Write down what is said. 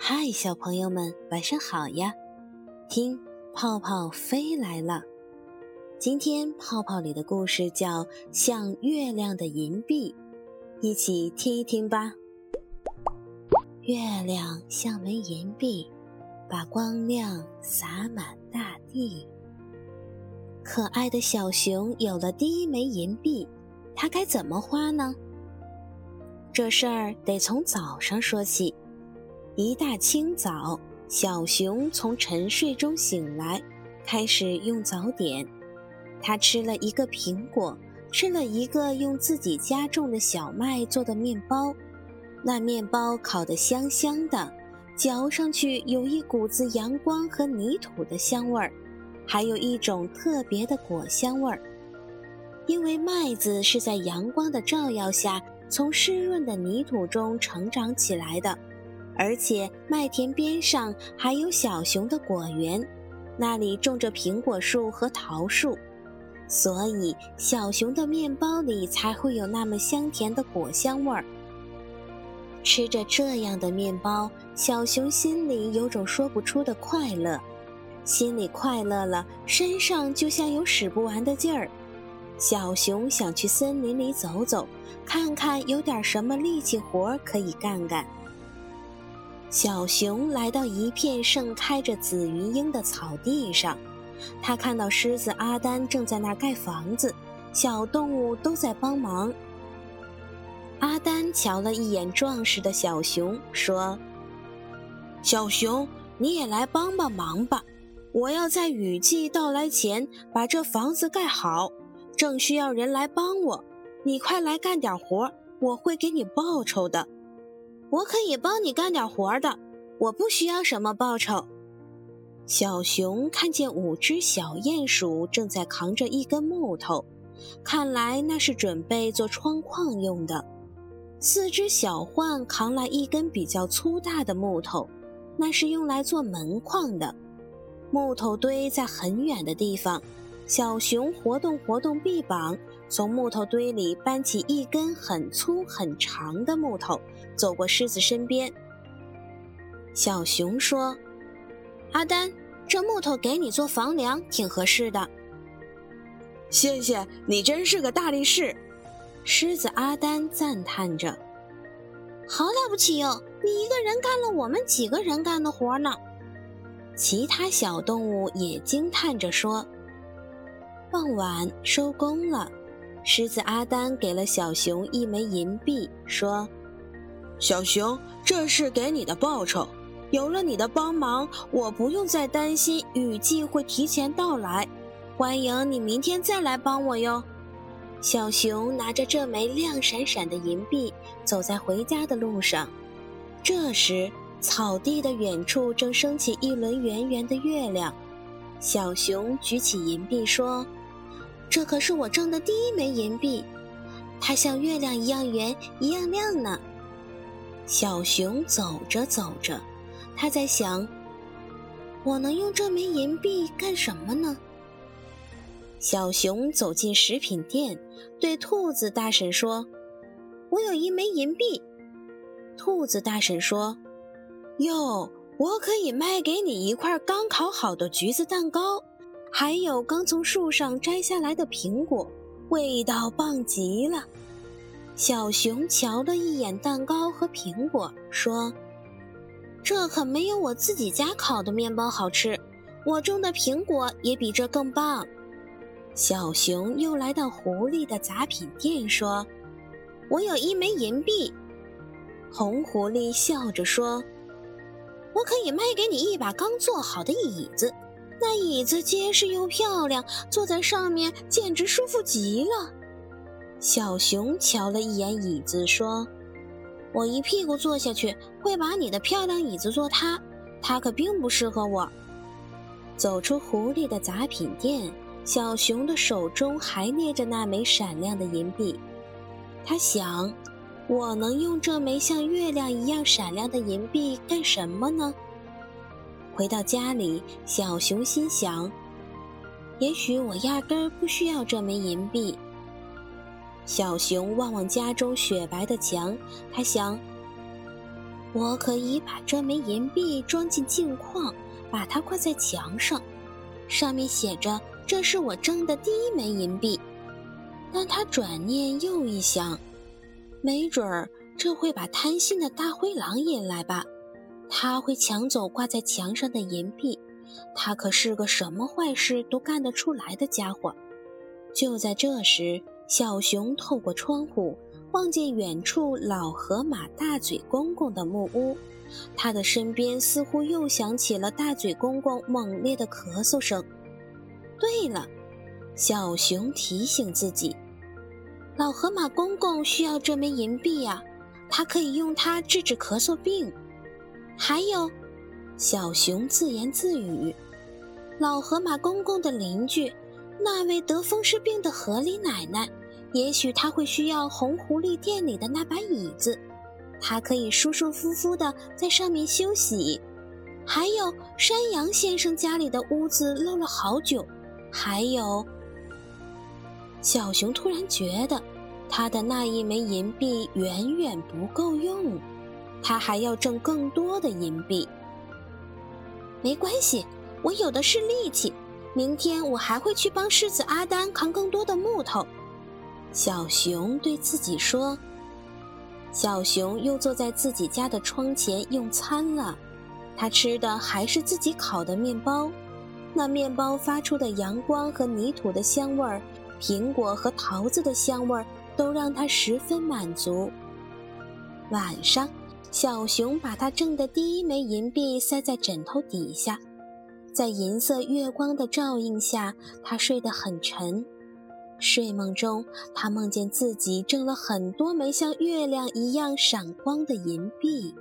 嗨，小朋友们，晚上好呀！听，泡泡飞来了。今天泡泡里的故事叫《像月亮的银币》，一起听一听吧。月亮像枚银币，把光亮洒满大地。可爱的小熊有了第一枚银币，它该怎么花呢？这事儿得从早上说起。一大清早，小熊从沉睡中醒来，开始用早点。他吃了一个苹果，吃了一个用自己家种的小麦做的面包。那面包烤得香香的，嚼上去有一股子阳光和泥土的香味儿，还有一种特别的果香味儿。因为麦子是在阳光的照耀下，从湿润的泥土中成长起来的。而且麦田边上还有小熊的果园，那里种着苹果树和桃树，所以小熊的面包里才会有那么香甜的果香味儿。吃着这样的面包，小熊心里有种说不出的快乐，心里快乐了，身上就像有使不完的劲儿。小熊想去森林里走走，看看有点什么力气活可以干干。小熊来到一片盛开着紫云英的草地上，他看到狮子阿丹正在那儿盖房子，小动物都在帮忙。阿丹瞧了一眼壮实的小熊，说：“小熊，你也来帮帮忙吧！我要在雨季到来前把这房子盖好，正需要人来帮我。你快来干点活，我会给你报酬的。”我可以帮你干点活的，我不需要什么报酬。小熊看见五只小鼹鼠正在扛着一根木头，看来那是准备做窗框用的。四只小獾扛来一根比较粗大的木头，那是用来做门框的。木头堆在很远的地方，小熊活动活动臂膀。从木头堆里搬起一根很粗很长的木头，走过狮子身边。小熊说：“阿丹，这木头给你做房梁挺合适的。”谢谢你，真是个大力士。狮子阿丹赞叹着：“好了不起哟，你一个人干了我们几个人干的活呢。”其他小动物也惊叹着说：“傍晚收工了。”狮子阿丹给了小熊一枚银币，说：“小熊，这是给你的报酬。有了你的帮忙，我不用再担心雨季会提前到来。欢迎你明天再来帮我哟。”小熊拿着这枚亮闪闪的银币，走在回家的路上。这时，草地的远处正升起一轮圆圆的月亮。小熊举起银币说。这可是我挣的第一枚银币，它像月亮一样圆，一样亮呢。小熊走着走着，他在想：我能用这枚银币干什么呢？小熊走进食品店，对兔子大婶说：“我有一枚银币。”兔子大婶说：“哟，我可以卖给你一块刚烤好的橘子蛋糕。”还有刚从树上摘下来的苹果，味道棒极了。小熊瞧了一眼蛋糕和苹果，说：“这可没有我自己家烤的面包好吃。我种的苹果也比这更棒。”小熊又来到狐狸的杂品店，说：“我有一枚银币。”红狐狸笑着说：“我可以卖给你一把刚做好的椅子。”那椅子结实又漂亮，坐在上面简直舒服极了。小熊瞧了一眼椅子，说：“我一屁股坐下去，会把你的漂亮椅子坐塌，它可并不适合我。”走出狐狸的杂品店，小熊的手中还捏着那枚闪亮的银币。他想：“我能用这枚像月亮一样闪亮的银币干什么呢？”回到家里，小熊心想：“也许我压根儿不需要这枚银币。”小熊望望家中雪白的墙，他想：“我可以把这枚银币装进镜框，把它挂在墙上，上面写着：“这是我挣的第一枚银币。”但他转念又一想，没准儿这会把贪心的大灰狼引来吧？他会抢走挂在墙上的银币，他可是个什么坏事都干得出来的家伙。就在这时，小熊透过窗户望见远处老河马大嘴公公的木屋，他的身边似乎又响起了大嘴公公猛烈的咳嗽声。对了。小熊提醒自己：“老河马公公需要这枚银币呀，他可以用它治治咳嗽病。”还有，小熊自言自语：“老河马公公的邻居，那位得风湿病的河狸奶奶，也许他会需要红狐狸店里的那把椅子，他可以舒舒服服的在上面休息。还有，山羊先生家里的屋子漏了好久。还有。”小熊突然觉得，他的那一枚银币远远不够用，他还要挣更多的银币。没关系，我有的是力气，明天我还会去帮狮子阿丹扛更多的木头。小熊对自己说。小熊又坐在自己家的窗前用餐了，他吃的还是自己烤的面包，那面包发出的阳光和泥土的香味儿。苹果和桃子的香味儿都让他十分满足。晚上，小熊把它挣的第一枚银币塞在枕头底下，在银色月光的照映下，它睡得很沉。睡梦中，它梦见自己挣了很多枚像月亮一样闪光的银币。